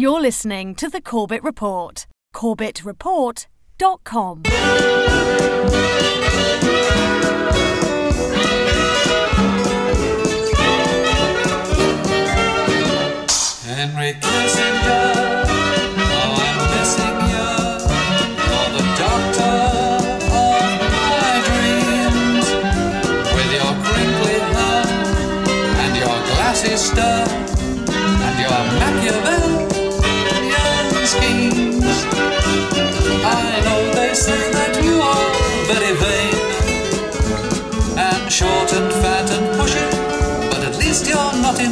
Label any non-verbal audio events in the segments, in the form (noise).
You're listening to the Corbett Report. CorbettReport.com. Henry Kissinger,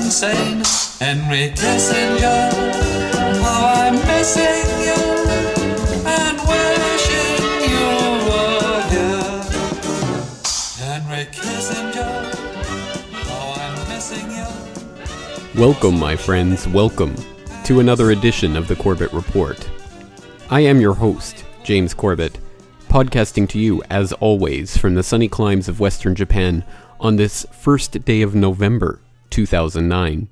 insane. Henry Kissinger, how I'm missing you oh, and wishing you were here. Henry Kissinger, how I'm missing you. Welcome, my friends, welcome to another edition of the Corbett Report. I am your host, James Corbett, podcasting to you, as always, from the sunny climes of western Japan on this first day of November 2009.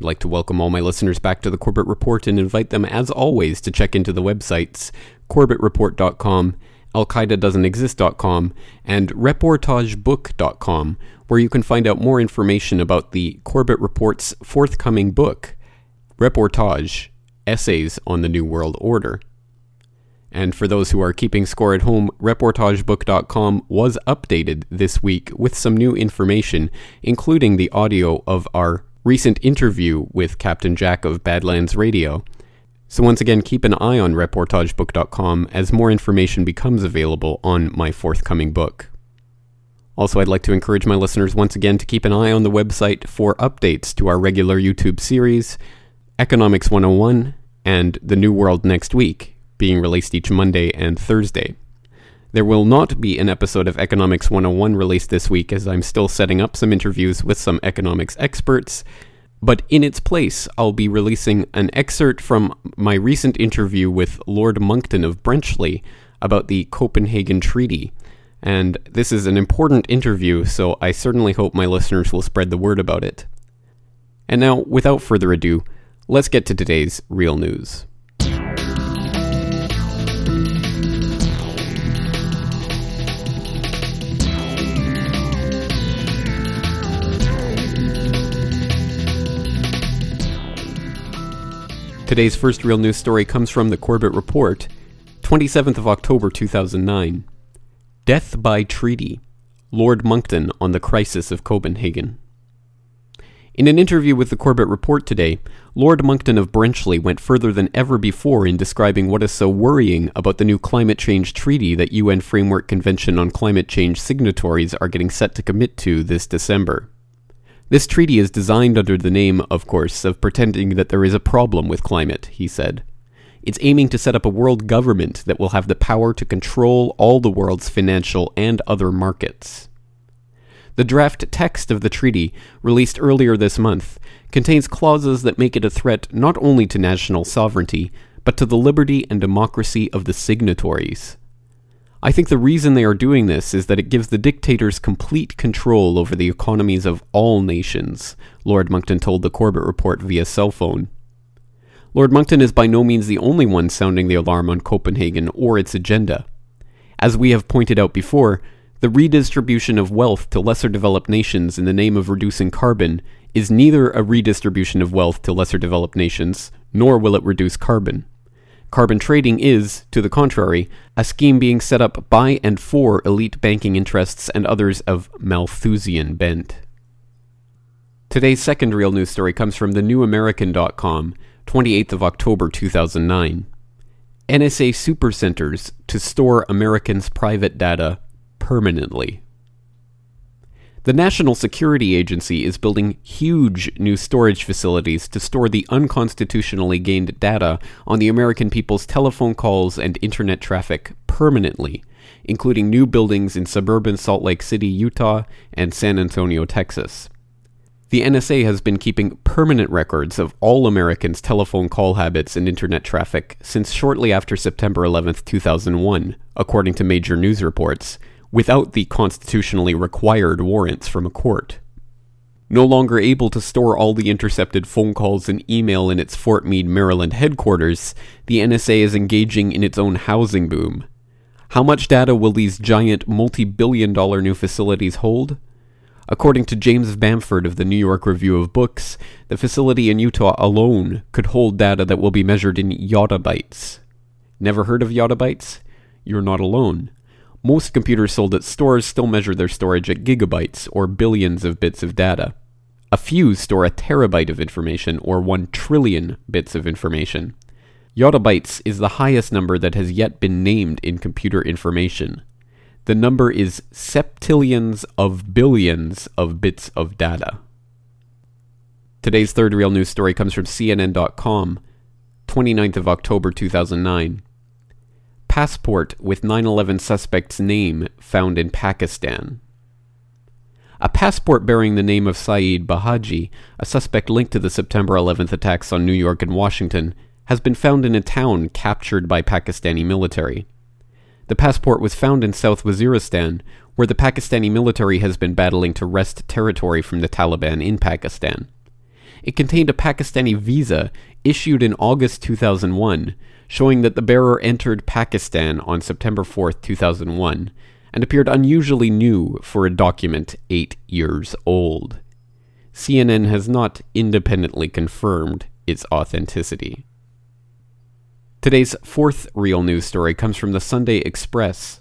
I'd like to welcome all my listeners back to the Corbett Report and invite them, as always, to check into the websites corbettreport.com, alqaidadoesn'texist.com, and reportagebook.com, where you can find out more information about the Corbett Report's forthcoming book, Reportage Essays on the New World Order. And for those who are keeping score at home, reportagebook.com was updated this week with some new information, including the audio of our recent interview with Captain Jack of Badlands Radio. So, once again, keep an eye on reportagebook.com as more information becomes available on my forthcoming book. Also, I'd like to encourage my listeners once again to keep an eye on the website for updates to our regular YouTube series, Economics 101 and The New World Next Week, being released each Monday and Thursday. There will not be an episode of Economics 101 released this week as I'm still setting up some interviews with some economics experts, but in its place, I'll be releasing an excerpt from my recent interview with Lord Monckton of Brenchley about the Copenhagen Treaty. And this is an important interview, so I certainly hope my listeners will spread the word about it. And now, without further ado, let's get to today's real news. Today's first real news story comes from the Corbett Report, 27th of October 2009. Death by Treaty. Lord Monckton on the Crisis of Copenhagen. In an interview with the Corbett Report today, Lord Monckton of Brenchley went further than ever before in describing what is so worrying about the new climate change treaty that UN Framework Convention on Climate Change signatories are getting set to commit to this December. This treaty is designed under the name, of course, of pretending that there is a problem with climate, he said. It's aiming to set up a world government that will have the power to control all the world's financial and other markets. The draft text of the treaty, released earlier this month, contains clauses that make it a threat not only to national sovereignty, but to the liberty and democracy of the signatories. I think the reason they are doing this is that it gives the dictators complete control over the economies of all nations, Lord Monckton told the Corbett Report via cell phone. Lord Monckton is by no means the only one sounding the alarm on Copenhagen or its agenda. As we have pointed out before, the redistribution of wealth to lesser developed nations in the name of reducing carbon is neither a redistribution of wealth to lesser developed nations, nor will it reduce carbon. Carbon trading is, to the contrary, a scheme being set up by and for elite banking interests and others of Malthusian bent. Today's second real news story comes from thenewamerican.com, 28th of October 2009. NSA supercenters to store Americans' private data permanently. The National Security Agency is building huge new storage facilities to store the unconstitutionally gained data on the American people's telephone calls and internet traffic permanently, including new buildings in suburban Salt Lake City, Utah, and San Antonio, Texas. The NSA has been keeping permanent records of all Americans' telephone call habits and internet traffic since shortly after September 11, 2001, according to major news reports, without the constitutionally required warrants from a court. No longer able to store all the intercepted phone calls and email in its Fort Meade, Maryland headquarters, the NSA is engaging in its own housing boom. How much data will these giant multi billion dollar new facilities hold? According to James Bamford of the New York Review of Books, the facility in Utah alone could hold data that will be measured in yottabytes. Never heard of yottabytes? You're not alone. Most computers sold at stores still measure their storage at gigabytes, or billions of bits of data. A few store a terabyte of information, or one trillion bits of information. Yottabytes is the highest number that has yet been named in computer information. The number is septillions of billions of bits of data. Today's third real news story comes from CNN.com, 29th of October 2009. Passport with 9 11 suspect's name found in Pakistan. A passport bearing the name of Saeed Bahaji, a suspect linked to the September 11th attacks on New York and Washington, has been found in a town captured by Pakistani military. The passport was found in South Waziristan, where the Pakistani military has been battling to wrest territory from the Taliban in Pakistan. It contained a Pakistani visa issued in August 2001, showing that the bearer entered Pakistan on September 4, 2001, and appeared unusually new for a document eight years old. CNN has not independently confirmed its authenticity. Today's fourth real news story comes from the Sunday Express,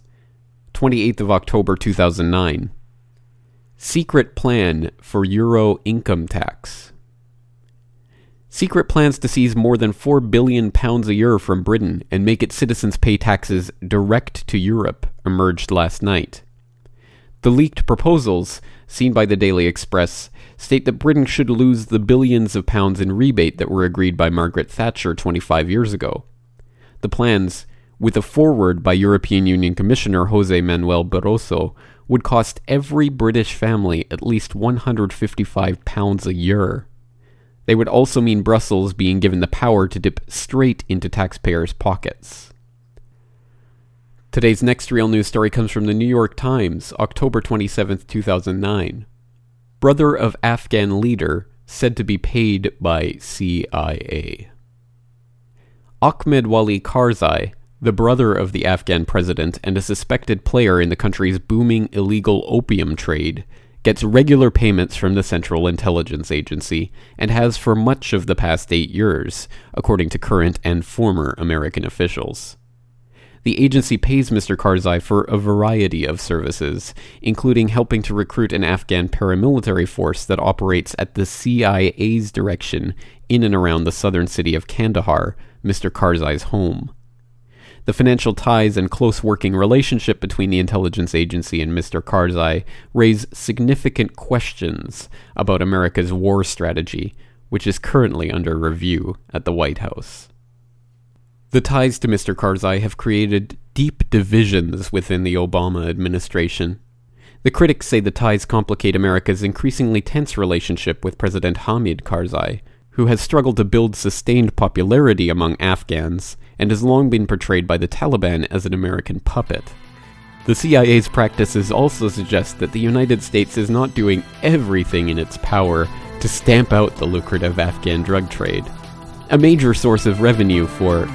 28th of October 2009. Secret plan for Euro income tax. Secret plans to seize more than 4 billion pounds a year from Britain and make its citizens pay taxes direct to Europe emerged last night. The leaked proposals, seen by the Daily Express, state that Britain should lose the billions of pounds in rebate that were agreed by Margaret Thatcher 25 years ago. The plans, with a foreword by European Union Commissioner Jose Manuel Barroso, would cost every British family at least £155 a year. They would also mean Brussels being given the power to dip straight into taxpayers' pockets. Today's next real news story comes from the New York Times, October 27, 2009. Brother of Afghan leader said to be paid by CIA. Ahmed Wali Karzai, the brother of the Afghan president and a suspected player in the country's booming illegal opium trade, gets regular payments from the Central Intelligence Agency and has for much of the past eight years, according to current and former American officials. The agency pays Mr. Karzai for a variety of services, including helping to recruit an Afghan paramilitary force that operates at the CIA's direction in and around the southern city of Kandahar, Mr. Karzai's home. The financial ties and close working relationship between the intelligence agency and Mr. Karzai raise significant questions about America's war strategy, which is currently under review at the White House. The ties to Mr. Karzai have created deep divisions within the Obama administration. The critics say the ties complicate America's increasingly tense relationship with President Hamid Karzai, who has struggled to build sustained popularity among Afghans and has long been portrayed by the Taliban as an American puppet. The CIA's practices also suggest that the United States is not doing everything in its power to stamp out the lucrative Afghan drug trade, a major source of revenue for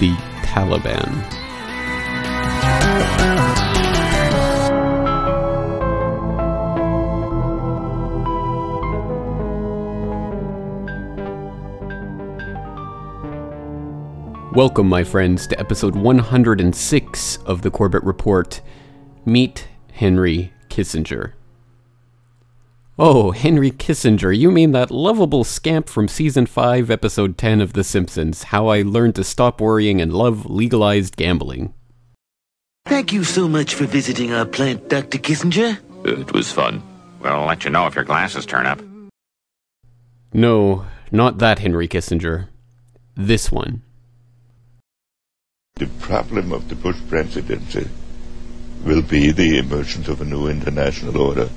the Taliban. Welcome, my friends, to episode 106 of the Corbett Report. Meet Henry Kissinger. Oh, Henry Kissinger, you mean that lovable scamp from season 5, episode 10 of The Simpsons, How I Learned to Stop Worrying and Love Legalized Gambling. Thank you so much for visiting our plant, Dr. Kissinger. It was fun. We'll let you know if your glasses turn up. No, not that Henry Kissinger. This one. The problem of the Bush presidency will be the emergence of a new international order.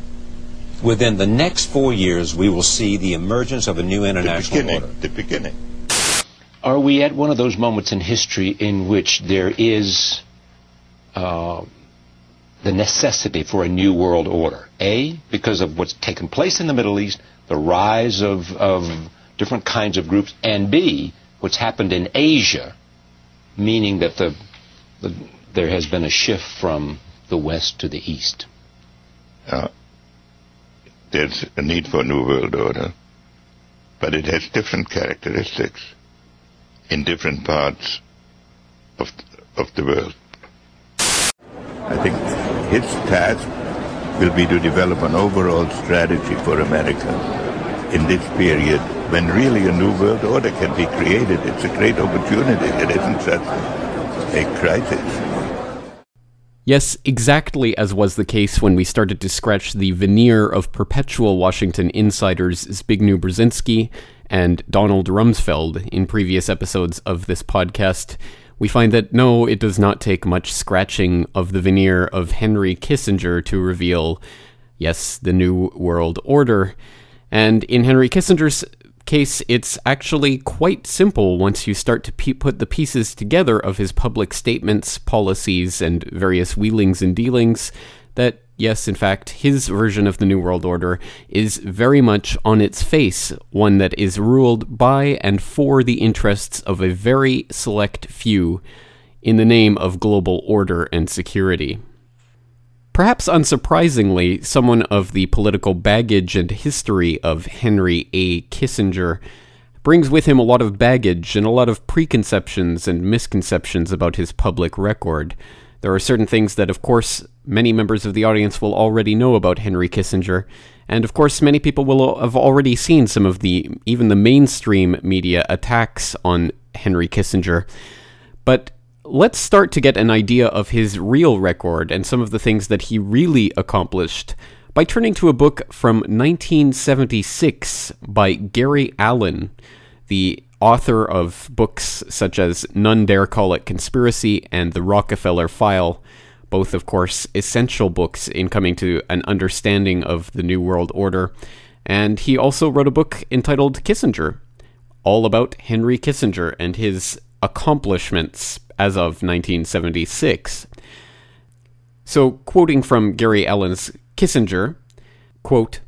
Within the next four years, we will see the emergence of a new The international beginning. order. The beginning. Are we at one of those moments in history in which there is uh, the necessity for a new world order? A, because of what's taken place in the Middle East, the rise of, of different kinds of groups, and B, what's happened in Asia, meaning that the, the there has been a shift from the West to the East. Uh, there's a need for a new world order, but it has different characteristics in different parts of, of the world. I think his task will be to develop an overall strategy for America in this period when really a new world order can be created. It's a great opportunity. It isn't just a crisis. Yes, exactly as was the case when we started to scratch the veneer of perpetual Washington insiders Zbigniew Brzezinski and Donald Rumsfeld in previous episodes of this podcast, we find that no, it does not take much scratching of the veneer of Henry Kissinger to reveal, yes, the New World Order. And in Henry Kissinger's case, it's actually quite simple once you start to pe- put the pieces together of his public statements, policies, and various wheelings and dealings that, yes, in fact, his version of the New World Order is very much on its face one that is ruled by and for the interests of a very select few in the name of global order and security. Perhaps unsurprisingly, someone of the political baggage and history of Henry A. Kissinger brings with him a lot of baggage and a lot of preconceptions and misconceptions about his public record. There are certain things that, of course, many members of the audience will already know about Henry Kissinger, and of course, many people will have already seen some of the, even the mainstream media attacks on Henry Kissinger. But let's start to get an idea of his real record and some of the things that he really accomplished by turning to a book from 1976 by Gary Allen, the author of books such as None Dare Call It Conspiracy and The Rockefeller File, both, of course, essential books in coming to an understanding of the New World Order. And he also wrote a book entitled Kissinger, all about Henry Kissinger and his accomplishments as of 1976. So, quoting from Gary Allen's Kissinger, quote,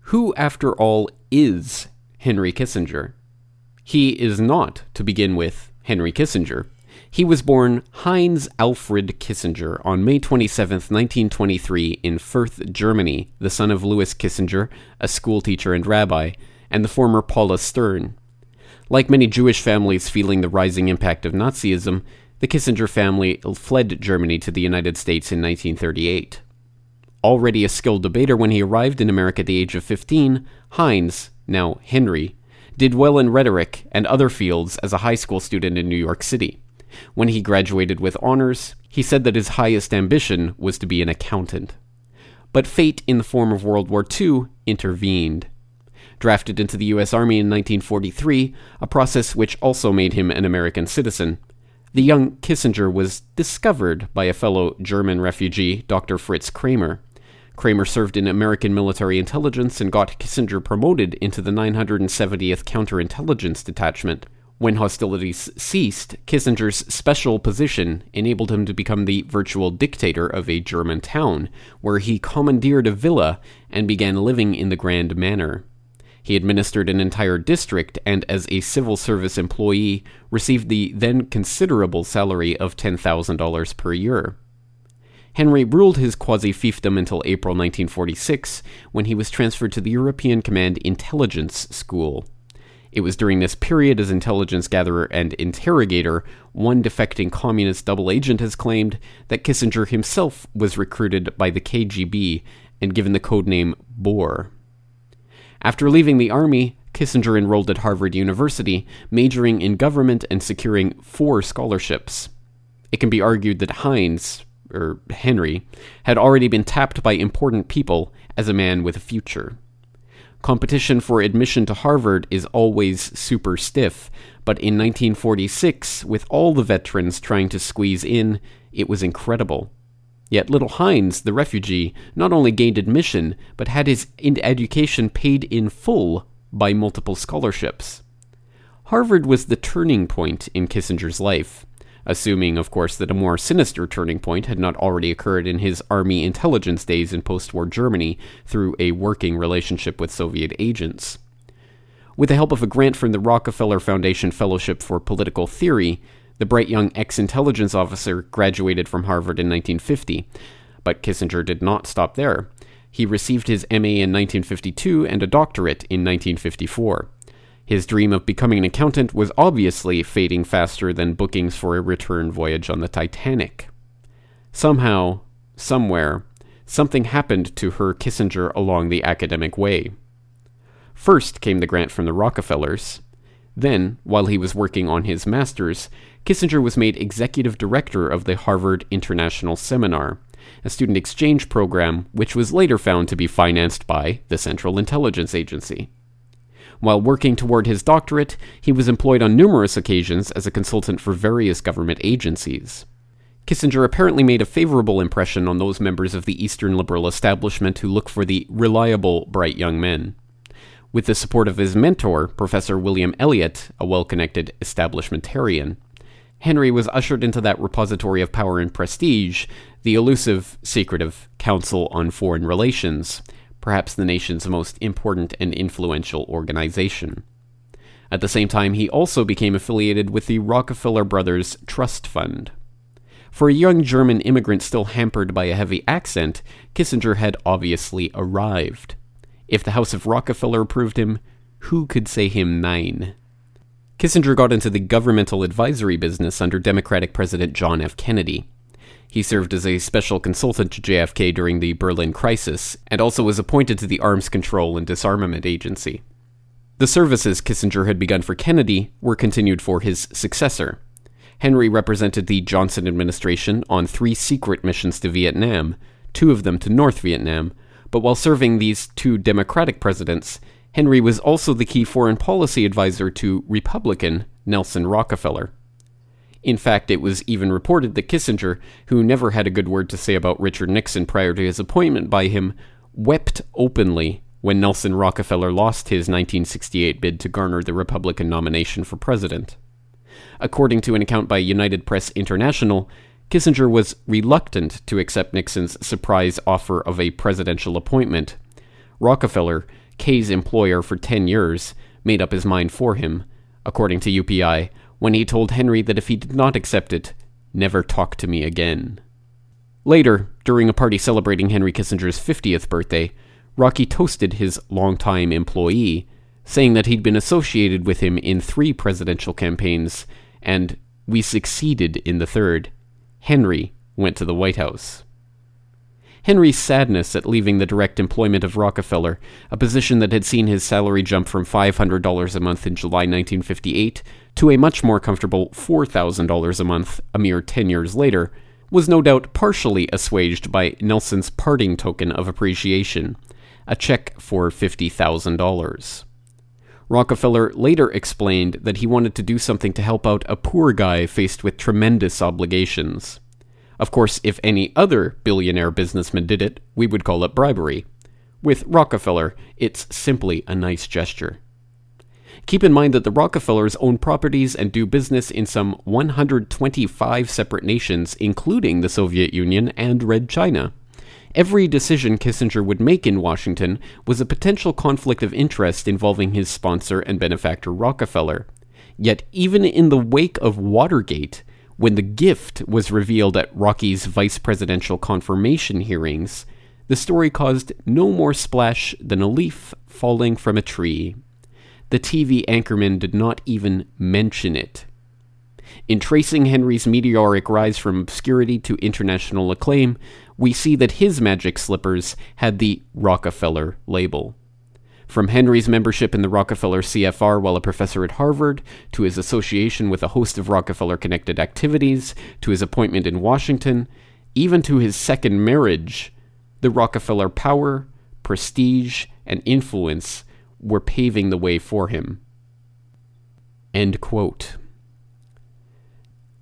Who, after all, is Henry Kissinger? He is not, to begin with, Henry Kissinger. He was born Heinz Alfred Kissinger on May 27, 1923, in Fürth, Germany, the son of Louis Kissinger, a schoolteacher and rabbi, and the former Paula Stern. Like many Jewish families feeling the rising impact of Nazism, the Kissinger family fled Germany to the United States in 1938. Already a skilled debater when he arrived in America at the age of 15, Heinz, now Henry, did well in rhetoric and other fields as a high school student in New York City. When he graduated with honors, he said that his highest ambition was to be an accountant. But fate in the form of World War II intervened drafted into the U.S. Army in 1943, a process which also made him an American citizen. The young Kissinger was discovered by a fellow German refugee, Dr. Fritz Kraemer. Kraemer served in American military intelligence and got Kissinger promoted into the 970th Counterintelligence Detachment. When hostilities ceased, Kissinger's special position enabled him to become the virtual dictator of a German town, where he commandeered a villa and began living in the Grand Manner. He administered an entire district and, as a civil service employee, received the then considerable salary of $10,000 per year. Henry ruled his quasi fiefdom until April 1946, when he was transferred to the European Command Intelligence School. It was during this period, as intelligence gatherer and interrogator, one defecting communist double agent has claimed that Kissinger himself was recruited by the KGB and given the codename Bor. After leaving the Army, Kissinger enrolled at Harvard University, majoring in government and securing four scholarships. It can be argued that Heinz, or Henry, had already been tapped by important people as a man with a future. Competition for admission to Harvard is always super stiff, but in 1946, with all the veterans trying to squeeze in, it was incredible. Yet little Heinz, the refugee, not only gained admission, but had his education paid in full by multiple scholarships. Harvard was the turning point in Kissinger's life. assuming, of course, that a more sinister turning point had not already occurred in his army intelligence days in post war Germany through a working relationship with Soviet agents. With the help of a grant from the Rockefeller Foundation Fellowship for Political Theory, the bright young ex intelligence officer graduated from Harvard in 1950. But Kissinger did not stop there. He received his MA in 1952 and a doctorate in 1954. His dream of becoming an accountant was obviously fading faster than bookings for a return voyage on the Titanic. Somehow, somewhere, something happened to Herr Kissinger along the academic way. First came the grant from the Rockefellers. Then, while he was working on his master's, Kissinger was made executive director of the Harvard International Seminar, a student exchange program which was later found to be financed by the Central Intelligence Agency. While working toward his doctorate, he was employed on numerous occasions as a consultant for various government agencies. Kissinger apparently made a favorable impression on those members of the Eastern liberal establishment who look for the reliable, bright young men. With the support of his mentor, Professor William Elliott, a well connected establishmentarian, Henry was ushered into that repository of power and prestige, the elusive, secretive Council on Foreign Relations, perhaps the nation's most important and influential organization. At the same time, he also became affiliated with the Rockefeller Brothers Trust Fund. For a young German immigrant still hampered by a heavy accent, Kissinger had obviously arrived. If the House of Rockefeller approved him, who could say him nein? Kissinger got into the governmental advisory business under Democratic President John F. Kennedy. He served as a special consultant to JFK during the Berlin crisis, and also was appointed to the Arms Control and Disarmament Agency. The services Kissinger had begun for Kennedy were continued for his successor. Henry represented the Johnson administration on three secret missions to Vietnam, two of them to North Vietnam, but while serving these two Democratic presidents, Henry was also the key foreign policy advisor to Republican Nelson Rockefeller. In fact, it was even reported that Kissinger, who never had a good word to say about Richard Nixon prior to his appointment by him, wept openly when Nelson Rockefeller lost his 1968 bid to garner the Republican nomination for president. According to an account by United Press International, Kissinger was reluctant to accept Nixon's surprise offer of a presidential appointment. Rockefeller, Kay's employer for 10 years, made up his mind for him, according to UPI, when he told Henry that if he did not accept it, never talk to me again. Later, during a party celebrating Henry Kissinger's 50th birthday, Rocky toasted his longtime employee, saying that he'd been associated with him in three presidential campaigns, and we succeeded in the third. Henry went to the White House. Henry's sadness at leaving the direct employment of Rockefeller, a position that had seen his salary jump from $500 a month in July 1958 to a much more comfortable $4,000 a month a mere 10 years later, was no doubt partially assuaged by Nelson's parting token of appreciation, a check for $50,000. Rockefeller later explained that he wanted to do something to help out a poor guy faced with tremendous obligations. Of course, if any other billionaire businessman did it, we would call it bribery. With Rockefeller, it's simply a nice gesture. Keep in mind that the Rockefellers own properties and do business in some 125 separate nations, including the Soviet Union and Red China. Every decision Kissinger would make in Washington was a potential conflict of interest involving his sponsor and benefactor Rockefeller. Yet, even in the wake of Watergate, when the gift was revealed at Rocky's vice presidential confirmation hearings, the story caused no more splash than a leaf falling from a tree. The TV anchorman did not even mention it. In tracing Henry's meteoric rise from obscurity to international acclaim, we see that his magic slippers had the Rockefeller label. From Henry's membership in the Rockefeller CFR while a professor at Harvard, to his association with a host of Rockefeller connected activities, to his appointment in Washington, even to his second marriage, the Rockefeller power, prestige, and influence were paving the way for him. End quote.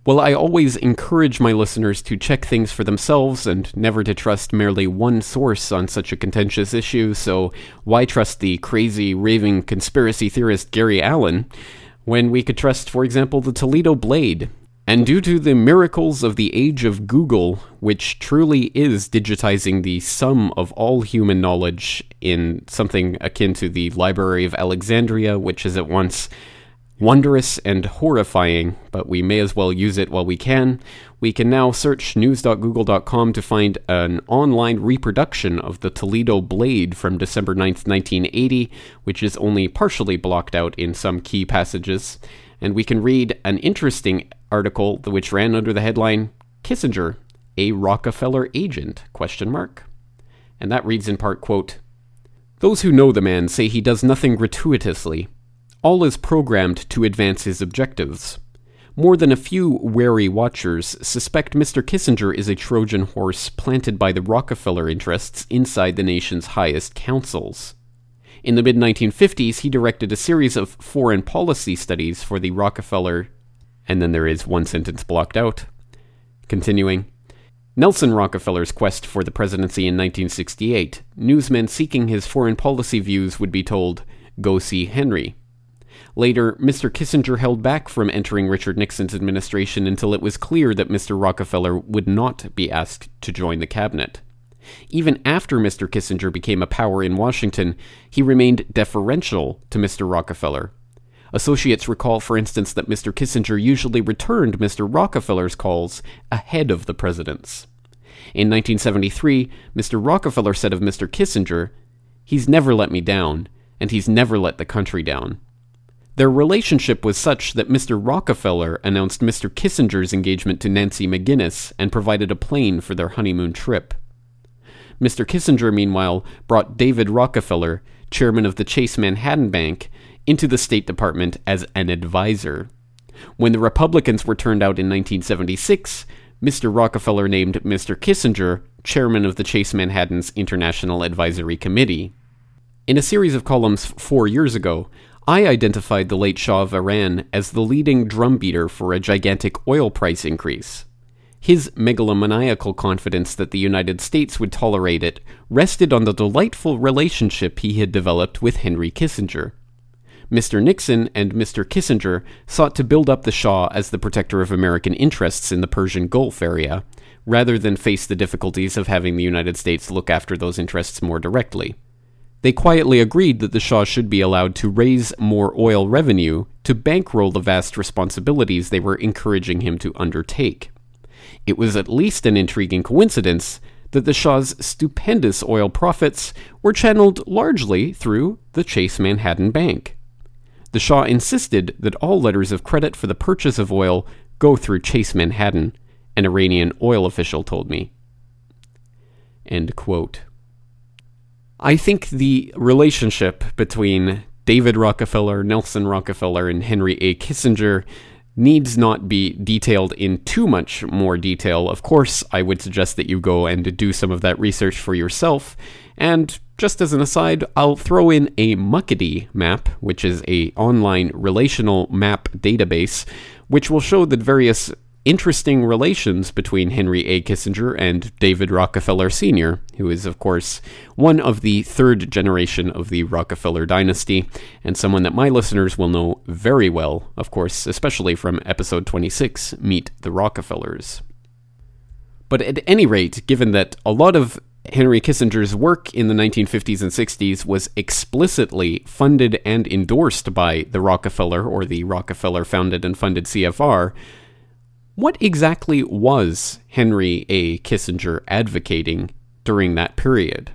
Well, I always encourage my listeners to check things for themselves and never to trust merely one source on such a contentious issue, so why trust the crazy, raving conspiracy theorist Gary Allen when we could trust, for example, the Toledo Blade? And due to the miracles of the age of Google, which truly is digitizing the sum of all human knowledge in something akin to the Library of Alexandria, which is at once wondrous and horrifying, but we may as well use it while we can, we can now search news.google.com to find an online reproduction of the Toledo Blade from December 9th, 1980, which is only partially blocked out in some key passages. And we can read an interesting article which ran under the headline Kissinger, a Rockefeller agent? question mark. And that reads in part quote Those who know the man say he does nothing gratuitously. All is programmed to advance his objectives. More than a few wary watchers suspect Mr. Kissinger is a Trojan horse planted by the Rockefeller interests inside the nation's highest councils. In the mid 1950s, he directed a series of foreign policy studies for the Rockefeller and then there is one sentence blocked out. Continuing. Nelson Rockefeller's quest for the presidency in 1968, newsmen seeking his foreign policy views would be told, Go see Henry. Later, Mr. Kissinger held back from entering Richard Nixon's administration until it was clear that Mr. Rockefeller would not be asked to join the cabinet. Even after Mr. Kissinger became a power in Washington, he remained deferential to Mr. Rockefeller, Associates recall, for instance, that Mr. Kissinger usually returned Mr. Rockefeller's calls ahead of the president's. In 1973, Mr. Rockefeller said of Mr. Kissinger, He's never let me down, and he's never let the country down. Their relationship was such that Mr. Rockefeller announced Mr. Kissinger's engagement to Nancy Maginnes and provided a plane for their honeymoon trip. Mr. Kissinger, meanwhile, brought David Rockefeller, chairman of the Chase Manhattan Bank, into the State Department as an advisor. When the Republicans were turned out in 1976, Mr. Rockefeller named Mr. Kissinger chairman of the Chase Manhattan's International Advisory Committee. In a series of columns four years ago, I identified the late Shah of Iran as the leading drumbeater for a gigantic oil price increase. His megalomaniacal confidence that the United States would tolerate it rested on the delightful relationship he had developed with Henry Kissinger. Mr. Nixon and Mr. Kissinger sought to build up the Shah as the protector of American interests in the Persian Gulf area, rather than face the difficulties of having the United States look after those interests more directly. They quietly agreed that the Shah should be allowed to raise more oil revenue to bankroll the vast responsibilities they were encouraging him to undertake. It was at least an intriguing coincidence that the Shah's stupendous oil profits were channeled largely through the Chase Manhattan Bank the Shah insisted that all letters of credit for the purchase of oil go through Chase Manhattan, an Iranian oil official told me. End quote. I think the relationship between David Rockefeller, Nelson Rockefeller, and Henry A. Kissinger needs not be detailed in too much more detail. Of course, I would suggest that you go and do some of that research for yourself and just as an aside, I'll throw in a Muckety map, which is a online relational map database, which will show the various interesting relations between Henry A. Kissinger and David Rockefeller Sr., who is, of course, one of the third generation of the Rockefeller dynasty, and someone that my listeners will know very well, of course, especially from episode 26, Meet the Rockefellers. But at any rate, given that a lot of Henry Kissinger's work in the 1950s and 60s was explicitly funded and endorsed by the Rockefeller or the Rockefeller founded and funded CFR. What exactly was Henry A. Kissinger advocating during that period?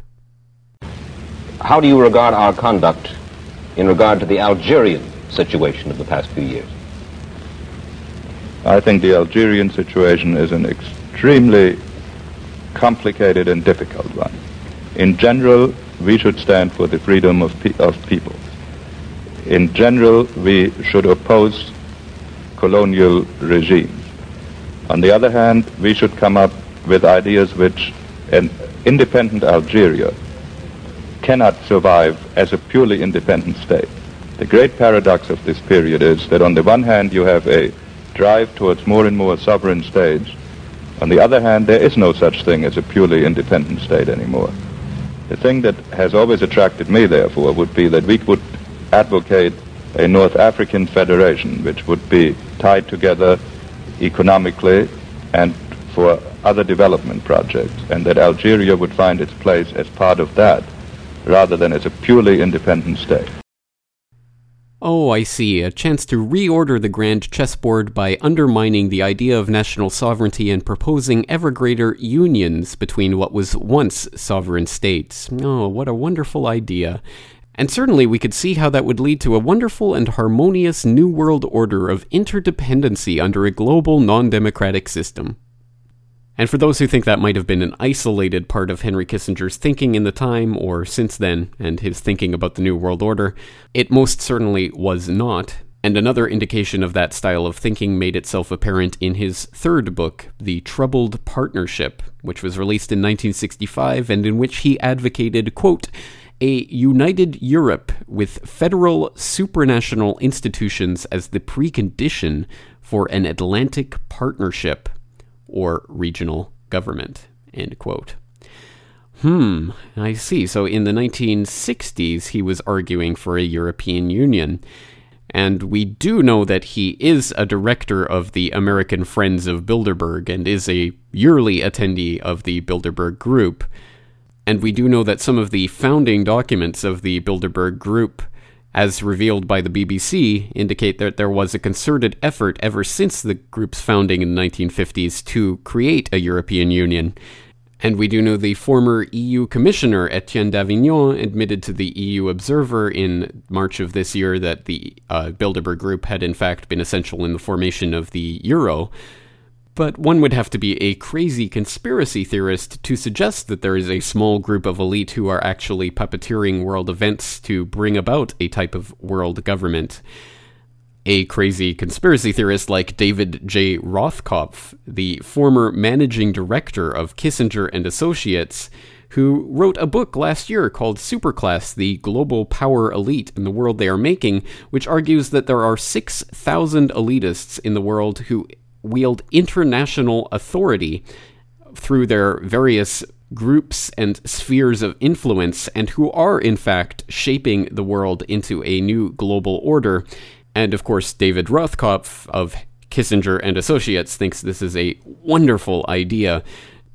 How do you regard our conduct in regard to the Algerian situation of the past few years? I think the Algerian situation is an extremely complicated and difficult one. In general, we should stand for the freedom of, pe- of people. In general, we should oppose colonial regimes. On the other hand, we should come up with ideas which an independent Algeria cannot survive as a purely independent state. The great paradox of this period is that on the one hand you have a drive towards more and more sovereign states, on the other hand, there is no such thing as a purely independent state anymore. The thing that has always attracted me, therefore, would be that we would advocate a North African federation, which would be tied together economically and for other development projects, and that Algeria would find its place as part of that rather than as a purely independent state. Oh, I see. A chance to reorder the grand chessboard by undermining the idea of national sovereignty and proposing ever greater unions between what was once sovereign states. Oh, what a wonderful idea. And certainly we could see how that would lead to a wonderful and harmonious new world order of interdependency under a global non democratic system. And for those who think that might have been an isolated part of Henry Kissinger's thinking in the time or since then, and his thinking about the New World Order, it most certainly was not. And another indication of that style of thinking made itself apparent in his third book, The Troubled Partnership, which was released in 1965 and in which he advocated, quote, a united Europe with federal supranational institutions as the precondition for an Atlantic partnership or regional government. End quote. Hmm, I see. So in the 1960s, he was arguing for a European Union. And we do know that he is a director of the American Friends of Bilderberg and is a yearly attendee of the Bilderberg Group. And we do know that some of the founding documents of the Bilderberg Group as revealed by the BBC, indicate that there was a concerted effort ever since the group's founding in the 1950s to create a European Union. And we do know the former EU Commissioner Etienne Davignon admitted to the EU Observer in March of this year that the uh, Bilderberg Group had in fact been essential in the formation of the euro. But one would have to be a crazy conspiracy theorist to suggest that there is a small group of elite who are actually puppeteering world events to bring about a type of world government. A crazy conspiracy theorist like David J. Rothkopf, the former managing director of Kissinger and Associates, who wrote a book last year called Superclass The Global Power Elite and the World They Are Making, which argues that there are 6,000 elitists in the world who wield international authority through their various groups and spheres of influence, and who are, in fact, shaping the world into a new global order. And of course, David Rothkopf of Kissinger and Associates thinks this is a wonderful idea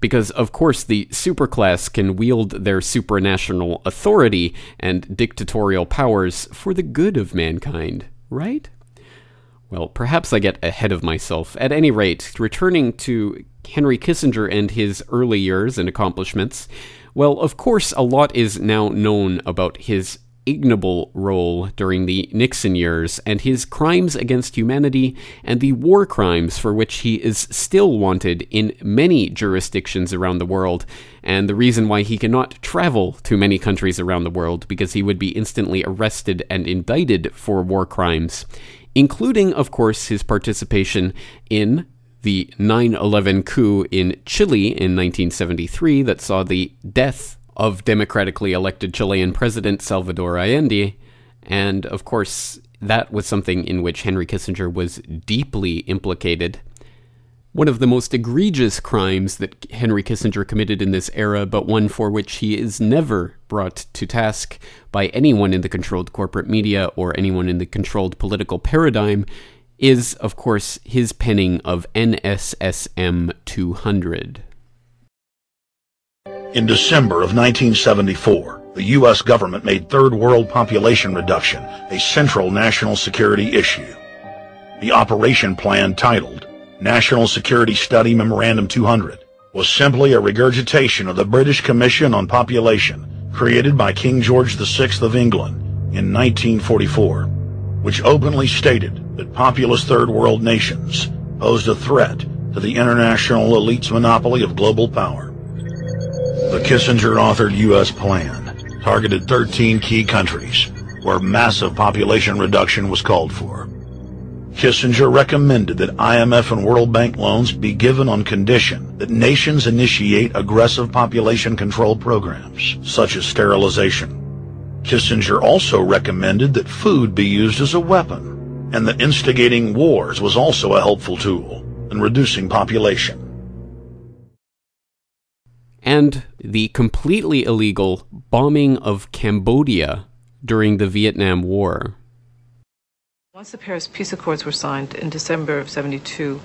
because, of course, the superclass can wield their supranational authority and dictatorial powers for the good of mankind, right? Well, perhaps I get ahead of myself. At any rate, returning to Henry Kissinger and his early years and accomplishments, well, of course, a lot is now known about his ignoble role during the Nixon years and his crimes against humanity and the war crimes for which he is still wanted in many jurisdictions around the world, and the reason why he cannot travel to many countries around the world because he would be instantly arrested and indicted for war crimes including, of course, his participation in the 9 11 coup in Chile in 1973 that saw the death of democratically elected Chilean President Salvador Allende. And of course, that was something in which Henry Kissinger was deeply implicated one of the most egregious crimes that Henry Kissinger committed in this era, but one for which he is never brought to task by anyone in the controlled corporate media or anyone in the controlled political paradigm, is, of course, his penning of NSSM 200. In December of 1974, the U.S. government made Third World population reduction a central national security issue. The operation plan titled National Security Study Memorandum 200 was simply a regurgitation of the British Commission on Population created by King George VI of England in 1944, which openly stated that populous third world nations posed a threat to the international elite's monopoly of global power. The Kissinger-authored U.S. plan targeted 13 key countries where massive population reduction was called for. Kissinger recommended that IMF and World Bank loans be given on condition that nations initiate aggressive population control programs, such as sterilization. Kissinger also recommended that food be used as a weapon, and that instigating wars was also a helpful tool in reducing population. And the completely illegal bombing of Cambodia during the Vietnam War once the Paris Peace Accords were signed in December of 72,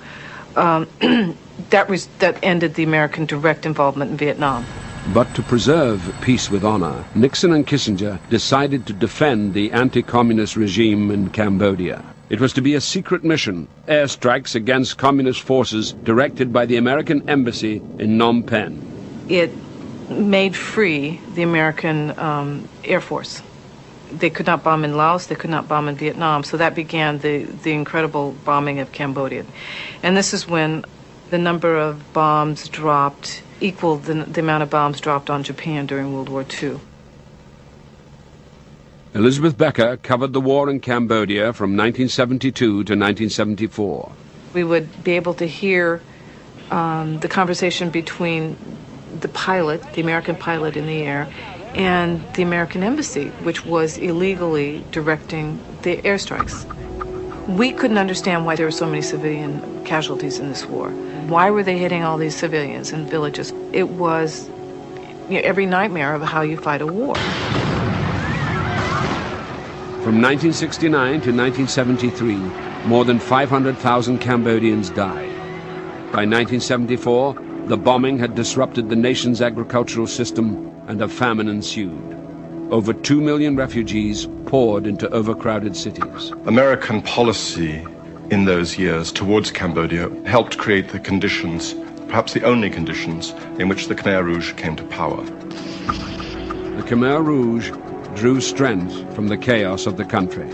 um, (clears throat) that, was, that ended the American direct involvement in Vietnam. But to preserve peace with honor, Nixon and Kissinger decided to defend the anti-communist regime in Cambodia. It was to be a secret mission, airstrikes against communist forces directed by the American embassy in Phnom Penh. It made free the American um, Air Force. They could not bomb in Laos, they could not bomb in Vietnam, so that began the, the incredible bombing of Cambodia. And this is when the number of bombs dropped equaled the, the amount of bombs dropped on Japan during World War II. Elizabeth Becker covered the war in Cambodia from 1972 to 1974. We would be able to hear um, the conversation between the pilot, the American pilot in the air, and the American embassy, which was illegally directing the airstrikes. We couldn't understand why there were so many civilian casualties in this war. Why were they hitting all these civilians and villages? It was you know, every nightmare of how you fight a war. From 1969 to 1973, more than 500,000 Cambodians died. By 1974, the bombing had disrupted the nation's agricultural system and a famine ensued. Over two million refugees poured into overcrowded cities. American policy in those years towards Cambodia helped create the conditions, perhaps the only conditions, in which the Khmer Rouge came to power. The Khmer Rouge drew strength from the chaos of the country.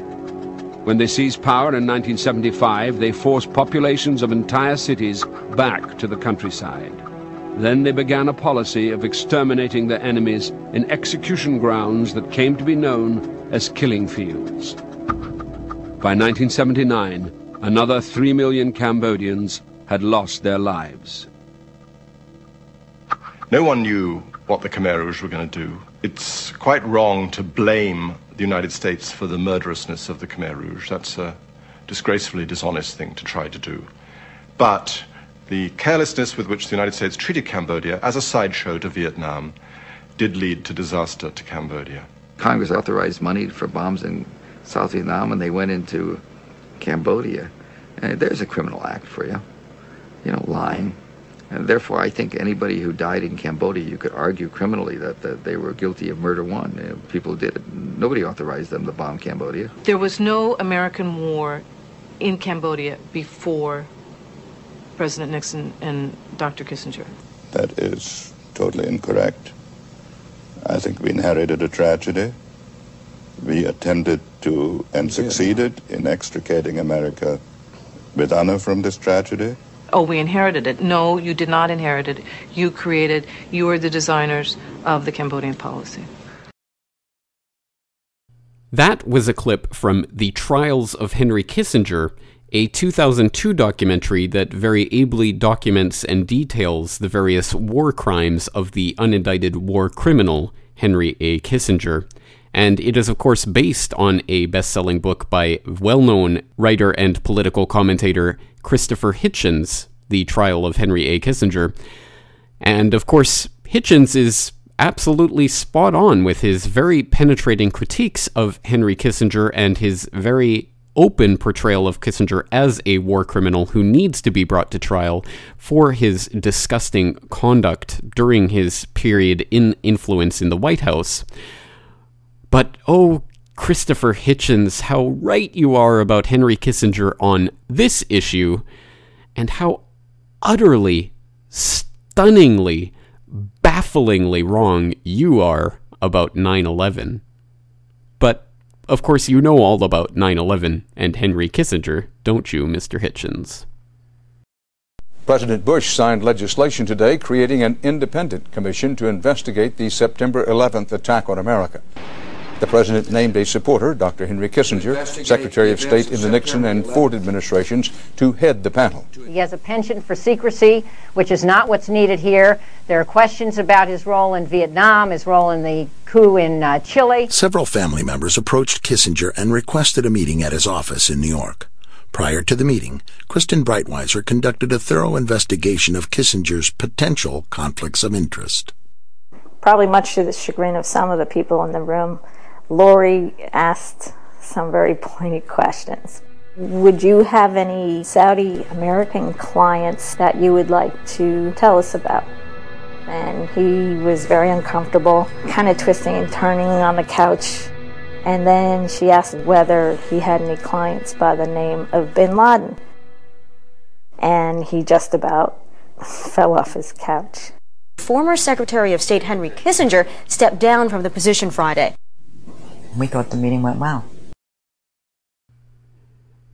When they seized power in 1975, they forced populations of entire cities back to the countryside. Then they began a policy of exterminating their enemies in execution grounds that came to be known as killing fields. By 1979, another three million Cambodians had lost their lives. No one knew what the Khmer Rouge were going to do. It's quite wrong to blame the United States for the murderousness of the Khmer Rouge. That's a disgracefully dishonest thing to try to do. But the carelessness with which the United States treated Cambodia as a sideshow to Vietnam did lead to disaster to Cambodia. Congress authorized money for bombs in South Vietnam, and they went into Cambodia. And there's a criminal act for you, you know, lying. And therefore, I think anybody who died in Cambodia, you could argue criminally that, that they were guilty of murder one. You know, people did it. Nobody authorized them to bomb Cambodia. There was no American war in Cambodia before President Nixon and Dr. Kissinger. That is totally incorrect. I think we inherited a tragedy. We attempted to and succeeded in extricating America with honor from this tragedy. Oh, we inherited it. No, you did not inherit it. You created, you were the designers of the Cambodian policy. That was a clip from The Trials of Henry Kissinger, a 2002 documentary that very ably documents and details the various war crimes of the unindicted war criminal, Henry A. Kissinger. And it is, of course, based on a best selling book by well known writer and political commentator Christopher Hitchens, The Trial of Henry A. Kissinger. And, of course, Hitchens is absolutely spot on with his very penetrating critiques of Henry Kissinger and his very open portrayal of Kissinger as a war criminal who needs to be brought to trial for his disgusting conduct during his period in influence in the White House. But oh, Christopher Hitchens, how right you are about Henry Kissinger on this issue, and how utterly, stunningly, bafflingly wrong you are about 9 11. But, of course, you know all about 9 11 and Henry Kissinger, don't you, Mr. Hitchens? President Bush signed legislation today creating an independent commission to investigate the September 11th attack on America. The president named a supporter, Dr. Henry Kissinger, Secretary of State in the Nixon and Ford administrations, to head the panel. He has a penchant for secrecy, which is not what's needed here. There are questions about his role in Vietnam, his role in the coup in uh, Chile. Several family members approached Kissinger and requested a meeting at his office in New York. Prior to the meeting, Kristen Breitweiser conducted a thorough investigation of Kissinger's potential conflicts of interest. Probably much to the chagrin of some of the people in the room, Lori asked some very pointed questions. Would you have any Saudi American clients that you would like to tell us about? And he was very uncomfortable, kind of twisting and turning on the couch. And then she asked whether he had any clients by the name of bin Laden. And he just about (laughs) fell off his couch. Former Secretary of State Henry Kissinger stepped down from the position Friday. We thought the meeting went well.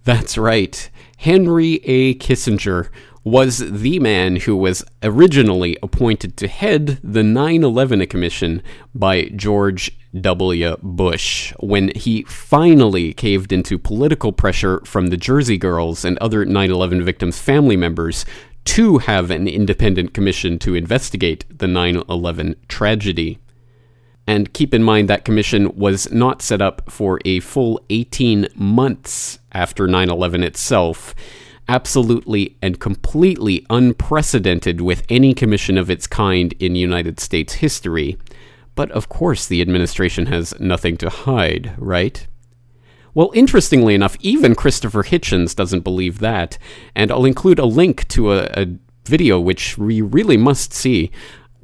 That's right. Henry A. Kissinger was the man who was originally appointed to head the 9 11 Commission by George W. Bush when he finally caved into political pressure from the Jersey Girls and other 9 11 victims' family members to have an independent commission to investigate the 9 11 tragedy. And keep in mind that commission was not set up for a full 18 months after 9 11 itself. Absolutely and completely unprecedented with any commission of its kind in United States history. But of course, the administration has nothing to hide, right? Well, interestingly enough, even Christopher Hitchens doesn't believe that, and I'll include a link to a, a video which we really must see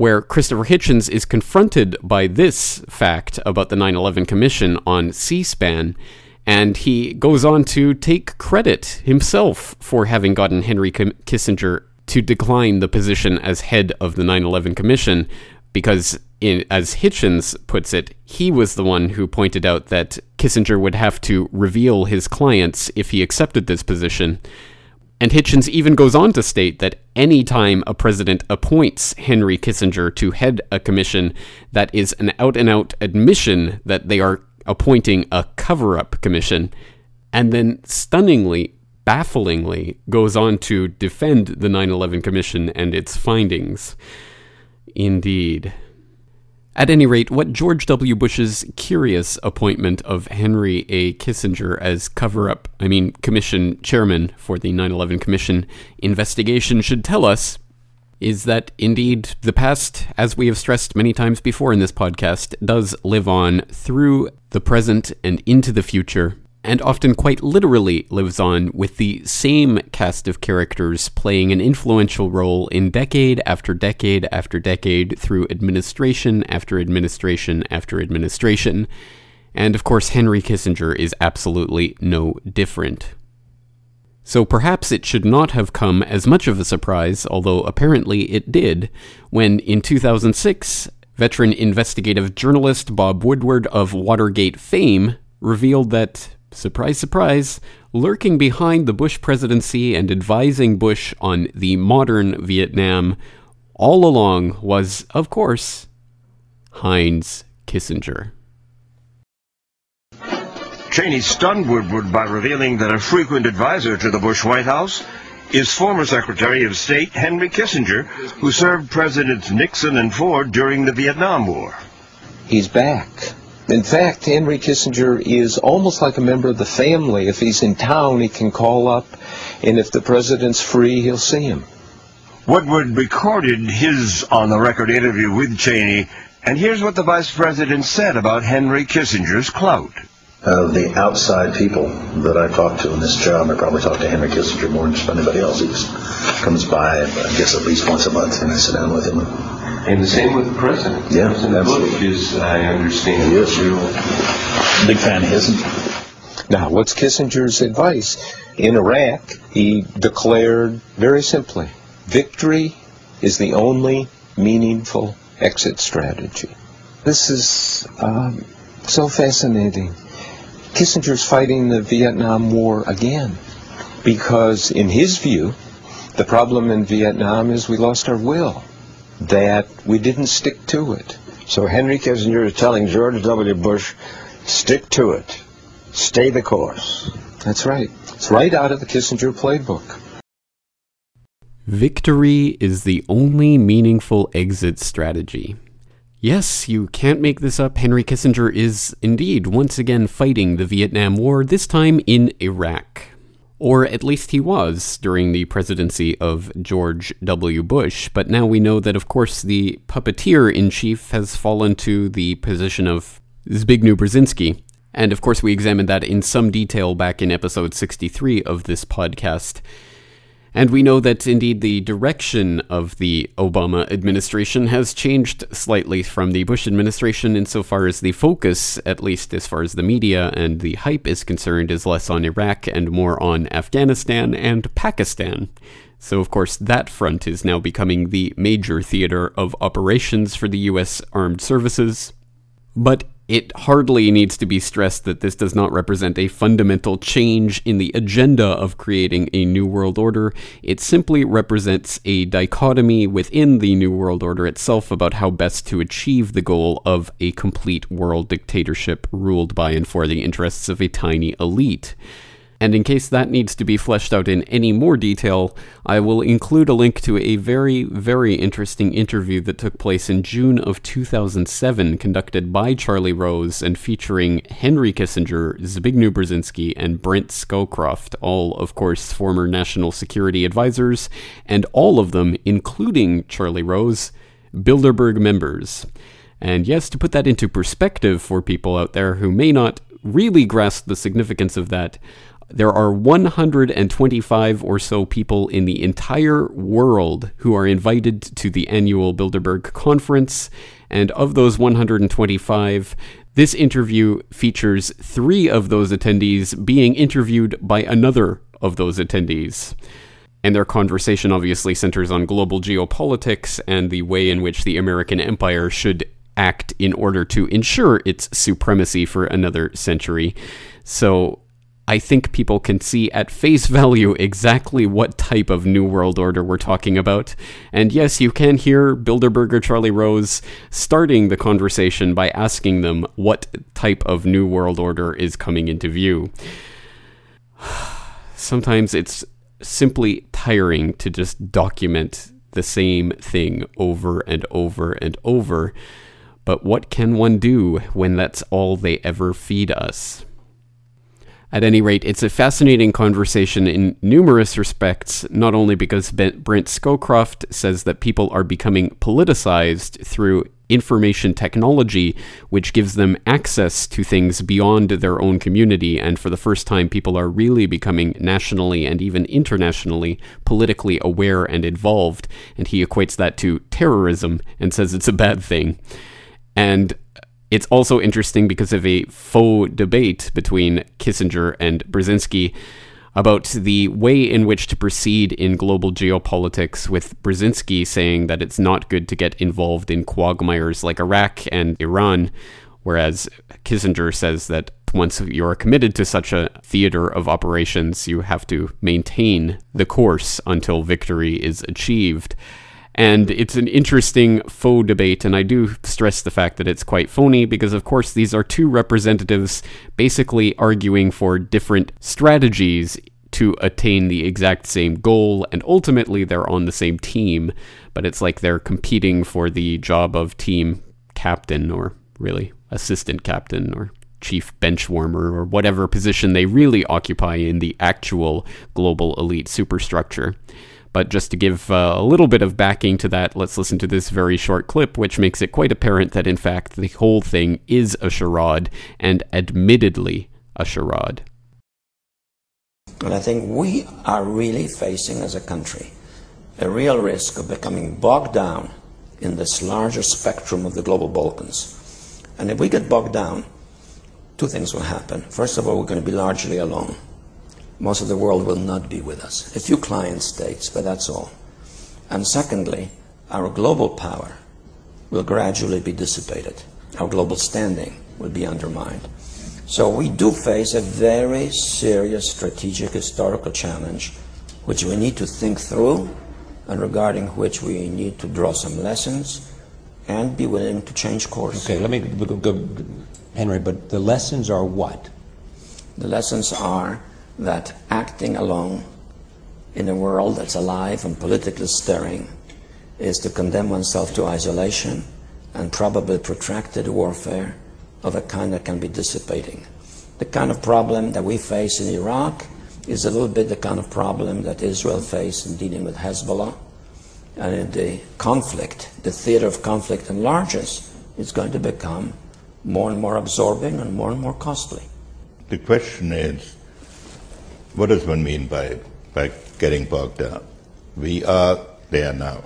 where Christopher Hitchens is confronted by this fact about the 9 11 Commission on C SPAN, and he goes on to take credit himself for having gotten Henry Kissinger to decline the position as head of the 9 11 Commission, because, in, as Hitchens puts it, he was the one who pointed out that Kissinger would have to reveal his clients if he accepted this position. And Hitchens even goes on to state that any time a president appoints Henry Kissinger to head a commission, that is an out and out admission that they are appointing a cover up commission, and then stunningly, bafflingly goes on to defend the 9 11 Commission and its findings. Indeed. At any rate, what George W. Bush's curious appointment of Henry A. Kissinger as cover up, I mean, commission chairman for the 9 11 Commission investigation should tell us is that indeed the past, as we have stressed many times before in this podcast, does live on through the present and into the future, and often quite literally lives on with the same cast of characters playing an influential role in decade after decade after decade through administration after administration after administration. And of course, Henry Kissinger is absolutely no different. So perhaps it should not have come as much of a surprise, although apparently it did, when in 2006, veteran investigative journalist Bob Woodward of Watergate fame revealed that, surprise, surprise, lurking behind the Bush presidency and advising Bush on the modern Vietnam all along was, of course, Heinz Kissinger. Cheney stunned Woodward by revealing that a frequent advisor to the Bush White House is former Secretary of State Henry Kissinger, who served Presidents Nixon and Ford during the Vietnam War. He's back. In fact, Henry Kissinger is almost like a member of the family. If he's in town, he can call up, and if the president's free, he'll see him. Woodward recorded his on-the-record interview with Cheney, and here's what the vice president said about Henry Kissinger's clout of the outside people that I talk to in this job. I probably talk to Henry Kissinger more than just anybody else. He comes by, I guess, at least once a month, and I sit down with him. And the same with the president. Yeah, president absolutely. Bush is, I understand, he is. real big fan of his. Now, what's Kissinger's advice? In Iraq, he declared very simply, victory is the only meaningful exit strategy. This is um, so fascinating. Kissinger's fighting the Vietnam War again because, in his view, the problem in Vietnam is we lost our will, that we didn't stick to it. So Henry Kissinger is telling George W. Bush, stick to it, stay the course. That's right. It's right out of the Kissinger playbook. Victory is the only meaningful exit strategy. Yes, you can't make this up. Henry Kissinger is indeed once again fighting the Vietnam War, this time in Iraq. Or at least he was during the presidency of George W. Bush. But now we know that, of course, the puppeteer in chief has fallen to the position of Zbigniew Brzezinski. And of course, we examined that in some detail back in episode 63 of this podcast. And we know that indeed the direction of the Obama administration has changed slightly from the Bush administration insofar as the focus, at least as far as the media and the hype is concerned, is less on Iraq and more on Afghanistan and Pakistan. So, of course, that front is now becoming the major theater of operations for the U.S. Armed Services. But it hardly needs to be stressed that this does not represent a fundamental change in the agenda of creating a New World Order. It simply represents a dichotomy within the New World Order itself about how best to achieve the goal of a complete world dictatorship ruled by and for the interests of a tiny elite. And in case that needs to be fleshed out in any more detail, I will include a link to a very, very interesting interview that took place in June of 2007, conducted by Charlie Rose and featuring Henry Kissinger, Zbigniew Brzezinski, and Brent Scowcroft, all, of course, former national security advisors, and all of them, including Charlie Rose, Bilderberg members. And yes, to put that into perspective for people out there who may not really grasp the significance of that, there are 125 or so people in the entire world who are invited to the annual Bilderberg conference. And of those 125, this interview features three of those attendees being interviewed by another of those attendees. And their conversation obviously centers on global geopolitics and the way in which the American empire should act in order to ensure its supremacy for another century. So I think people can see at face value exactly what type of New World Order we're talking about. And yes, you can hear Bilderberger Charlie Rose starting the conversation by asking them what type of New World Order is coming into view. (sighs) Sometimes it's simply tiring to just document the same thing over and over and over. But what can one do when that's all they ever feed us? At any rate, it's a fascinating conversation in numerous respects, not only because Brent Scowcroft says that people are becoming politicized through information technology, which gives them access to things beyond their own community, and for the first time, people are really becoming nationally and even internationally politically aware and involved, and he equates that to terrorism and says it's a bad thing. And it's also interesting because of a faux debate between Kissinger and Brzezinski about the way in which to proceed in global geopolitics, with Brzezinski saying that it's not good to get involved in quagmires like Iraq and Iran, whereas Kissinger says that once you're committed to such a theater of operations, you have to maintain the course until victory is achieved. And it's an interesting faux debate, and I do stress the fact that it's quite phony because, of course, these are two representatives basically arguing for different strategies to attain the exact same goal, and ultimately they're on the same team, but it's like they're competing for the job of team captain, or really assistant captain, or chief bench warmer, or whatever position they really occupy in the actual global elite superstructure. But just to give uh, a little bit of backing to that, let's listen to this very short clip, which makes it quite apparent that, in fact, the whole thing is a charade, and admittedly a charade. And I think we are really facing, as a country, a real risk of becoming bogged down in this larger spectrum of the global Balkans. And if we get bogged down, two things will happen. First of all, we're going to be largely alone most of the world will not be with us. A few client states, but that's all. And secondly, our global power will gradually be dissipated. Our global standing will be undermined. So we do face a very serious strategic historical challenge, which we need to think through and regarding which we need to draw some lessons and be willing to change course. Okay, let me go, Henry, but the lessons are what? The lessons are that acting alone in a world that's alive and politically stirring is to condemn oneself to isolation and probably protracted warfare of a kind that can be dissipating. The kind of problem that we face in Iraq is a little bit the kind of problem that Israel faced in dealing with Hezbollah. And in the conflict, the theater of conflict enlarges, it's going to become more and more absorbing and more and more costly. The question is what does one mean by, by getting bogged down? We are there now,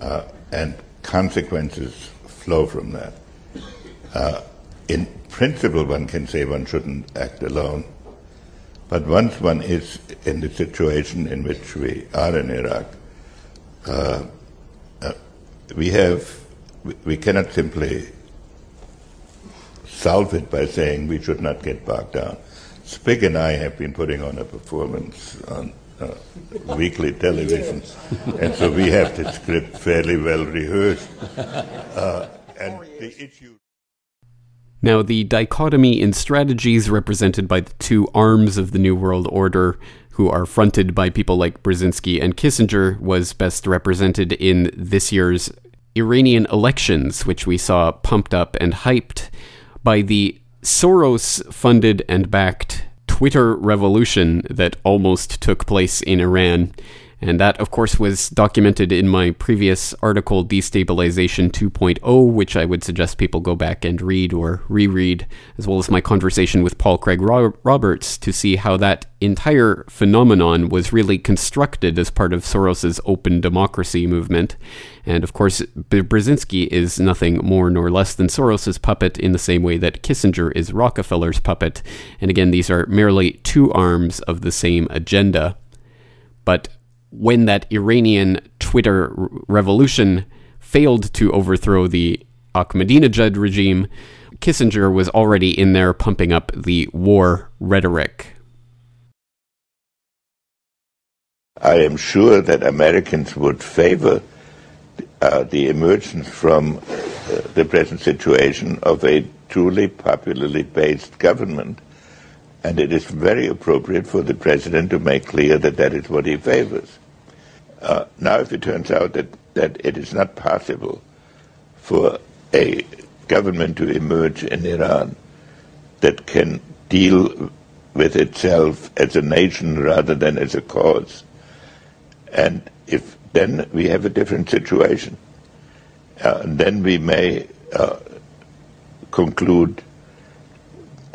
uh, and consequences flow from that. Uh, in principle, one can say one shouldn't act alone. But once one is in the situation in which we are in Iraq, uh, uh, we have we cannot simply solve it by saying we should not get bogged down. Zbig and I have been putting on a performance on uh, weekly television, and so we have the script fairly well rehearsed. Uh, and the issue. Now, the dichotomy in strategies represented by the two arms of the New World Order, who are fronted by people like Brzezinski and Kissinger, was best represented in this year's Iranian elections, which we saw pumped up and hyped by the Soros funded and backed Twitter revolution that almost took place in Iran and that, of course, was documented in my previous article, Destabilization 2.0, which I would suggest people go back and read or reread, as well as my conversation with Paul Craig Roberts to see how that entire phenomenon was really constructed as part of Soros's open democracy movement. And of course, Brzezinski is nothing more nor less than Soros's puppet in the same way that Kissinger is Rockefeller's puppet. And again, these are merely two arms of the same agenda. But when that Iranian Twitter revolution failed to overthrow the Ahmadinejad regime, Kissinger was already in there pumping up the war rhetoric. I am sure that Americans would favor uh, the emergence from uh, the present situation of a truly popularly based government and it is very appropriate for the president to make clear that that is what he favors. Uh, now, if it turns out that, that it is not possible for a government to emerge in Iran that can deal with itself as a nation rather than as a cause, and if then we have a different situation, uh, then we may uh, conclude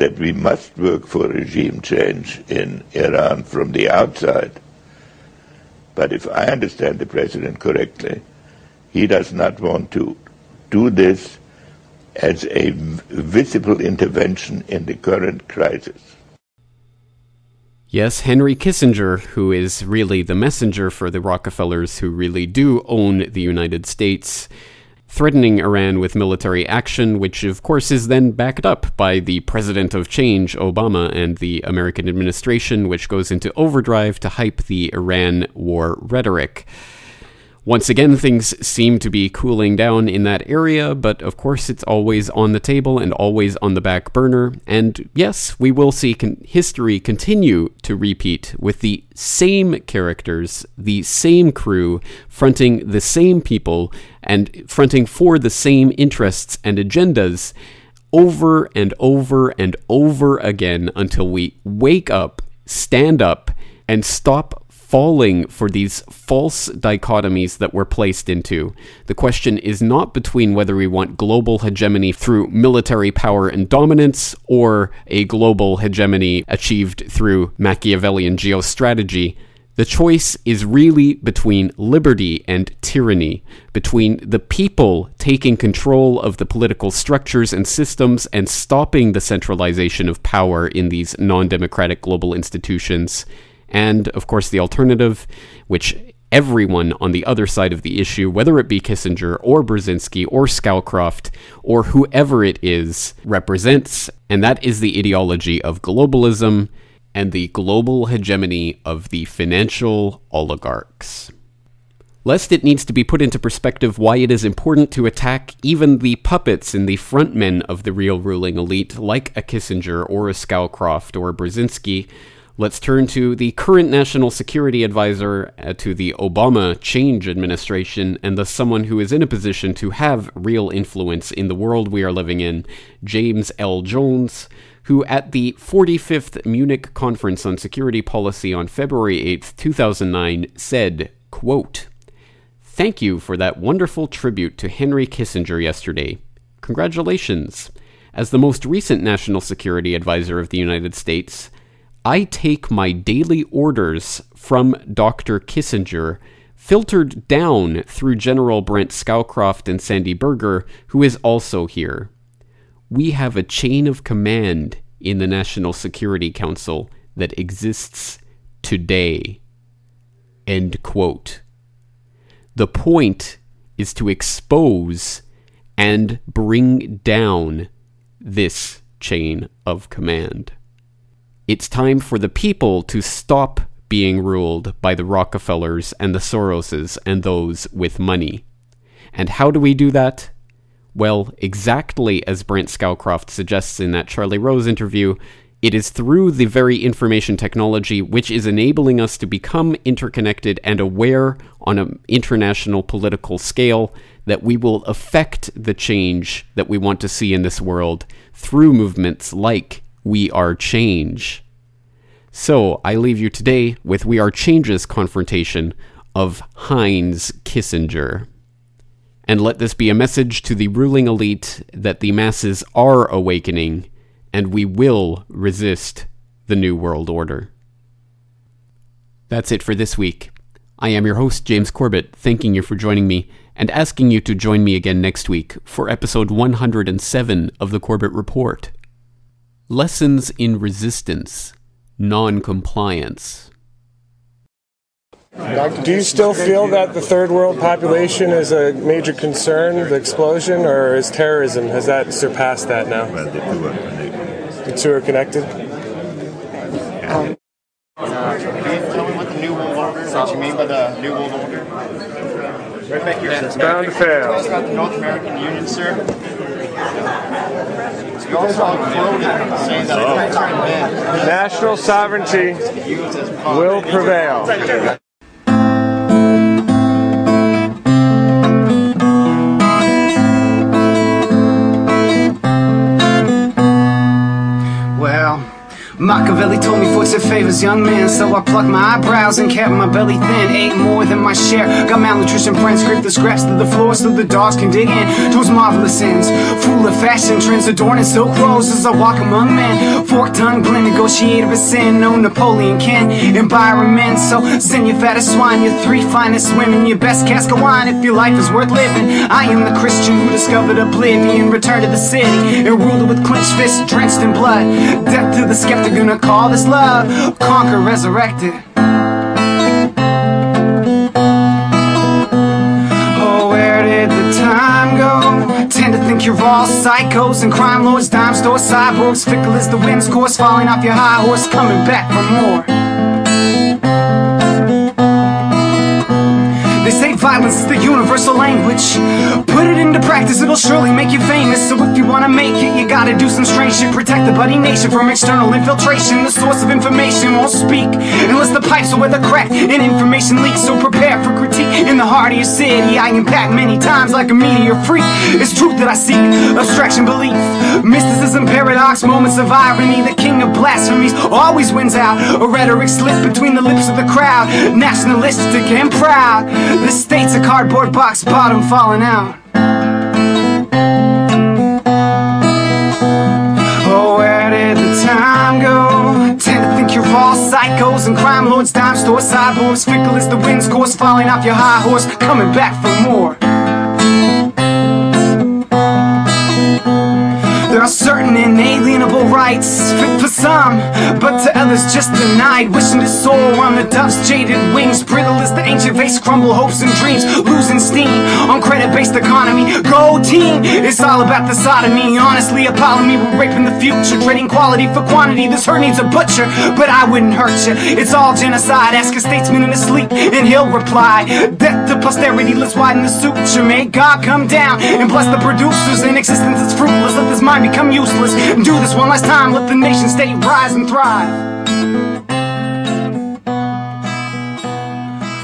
that we must work for regime change in Iran from the outside. But if I understand the president correctly, he does not want to do this as a visible intervention in the current crisis. Yes, Henry Kissinger, who is really the messenger for the Rockefellers who really do own the United States, threatening Iran with military action, which of course is then backed up by the President of Change, Obama, and the American administration, which goes into overdrive to hype the Iran war rhetoric. Once again, things seem to be cooling down in that area, but of course it's always on the table and always on the back burner. And yes, we will see con- history continue to repeat with the same characters, the same crew, fronting the same people, and fronting for the same interests and agendas over and over and over again until we wake up, stand up, and stop falling for these false dichotomies that we're placed into. The question is not between whether we want global hegemony through military power and dominance or a global hegemony achieved through Machiavellian geostrategy. The choice is really between liberty and tyranny, between the people taking control of the political structures and systems and stopping the centralization of power in these non democratic global institutions, and, of course, the alternative, which everyone on the other side of the issue, whether it be Kissinger or Brzezinski or Scowcroft or whoever it is, represents, and that is the ideology of globalism and the global hegemony of the financial oligarchs. Lest it needs to be put into perspective why it is important to attack even the puppets and the frontmen of the real ruling elite, like a Kissinger or a Scowcroft or a Brzezinski, Let's turn to the current national security advisor uh, to the Obama change administration, and thus someone who is in a position to have real influence in the world we are living in, James L. Jones, who at the 45th Munich Conference on Security Policy on February 8, 2009, said, quote, Thank you for that wonderful tribute to Henry Kissinger yesterday. Congratulations. As the most recent National Security Advisor of the United States, I take my daily orders from Dr. Kissinger, filtered down through General Brent Scowcroft and Sandy Berger, who is also here. We have a chain of command in the National Security Council that exists today. End quote. The point is to expose and bring down this chain of command. It's time for the people to stop being ruled by the Rockefellers and the Soroses and those with money. And how do we do that? Well, exactly as Brent Scowcroft suggests in that Charlie Rose interview, it is through the very information technology which is enabling us to become interconnected and aware on an international political scale that we will affect the change that we want to see in this world through movements like we Are Change. So I leave you today with We Are Change's confrontation of Heinz Kissinger. And let this be a message to the ruling elite that the masses are awakening and we will resist the New World Order. That's it for this week. I am your host, James Corbett, thanking you for joining me and asking you to join me again next week for episode 107 of the Corbett Report. Lessons in Resistance, Non-Compliance. Do you still feel that the third world population is a major concern, the explosion, or is terrorism, has that surpassed that now? Well, the two are connected. The two are connected? Um, uh, can you tell me what the New World Order, what you mean by the New World Order? Right back here. It's bound to fail. Talk about the North American Union, sir. National sovereignty will prevail. Machiavelli told me fortune favors young men, so I plucked my eyebrows and kept my belly thin. Ate more than my share, got malnutrition friends scraped the scraps to the floor so the dogs can dig in. Those marvelous ends, full of fashion trends, adorning silk clothes as I walk among men. Fork tongue, blend, negotiator of sin, no Napoleon can environment. So send your fattest swine, your three finest women, your best cask of wine if your life is worth living. I am the Christian who discovered oblivion, returned to the city and ruled it with clenched fists, drenched in blood. Death to the skeptic, gonna call this love, conquer, resurrected. Oh, where did the time go? Tend to think you're all psychos and crime lords, dime store cyborgs, fickle as the wind's course, falling off your high horse, coming back for more. They say violence is the universal language. Put it practice, it'll surely make you famous. So if you wanna make it, you gotta do some strange shit. Protect the buddy nation from external infiltration. The source of information won't speak unless the pipes are where the crack and information leaks. So prepare for critique in the heart of your city. I impact many times like a meteor freak. It's truth that I seek, abstraction belief, mysticism, paradox, moments of irony. The king of blasphemies always wins out. A rhetoric slip between the lips of the crowd, nationalistic and proud. The state's a cardboard box, bottom falling out. Psychos and crime lords, dime store cyborgs, fickle as the wind's course, falling off your high horse, coming back for more. There are certain inalienable rights fit for some, but to others just denied. Wishing to soar on the dove's jaded wings, brittle as the ancient vase, crumble hopes and dreams, losing steam on credit-based economy. Go team, it's all about the sodomy. Honestly, Apollo me, we're raping the future, trading quality for quantity. This hurt needs a butcher, but I wouldn't hurt you. It's all genocide. Ask a statesman in his sleep, and he'll reply: Death to posterity. Let's widen the suture. May God come down and bless the producers. In existence, it's fruitless. Let this mind become useless. Do this one last time. Let the nation state rise and thrive.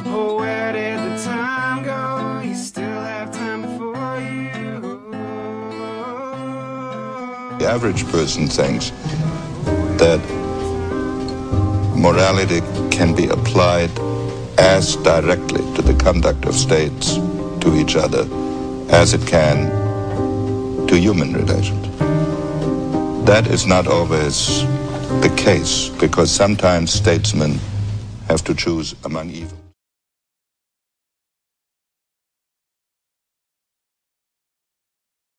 Oh, where did the time go? You still have time before you. The average person thinks that morality can be applied as directly to the conduct of states to each other as it can to human relations. That is not always the case because sometimes statesmen have to choose among evil.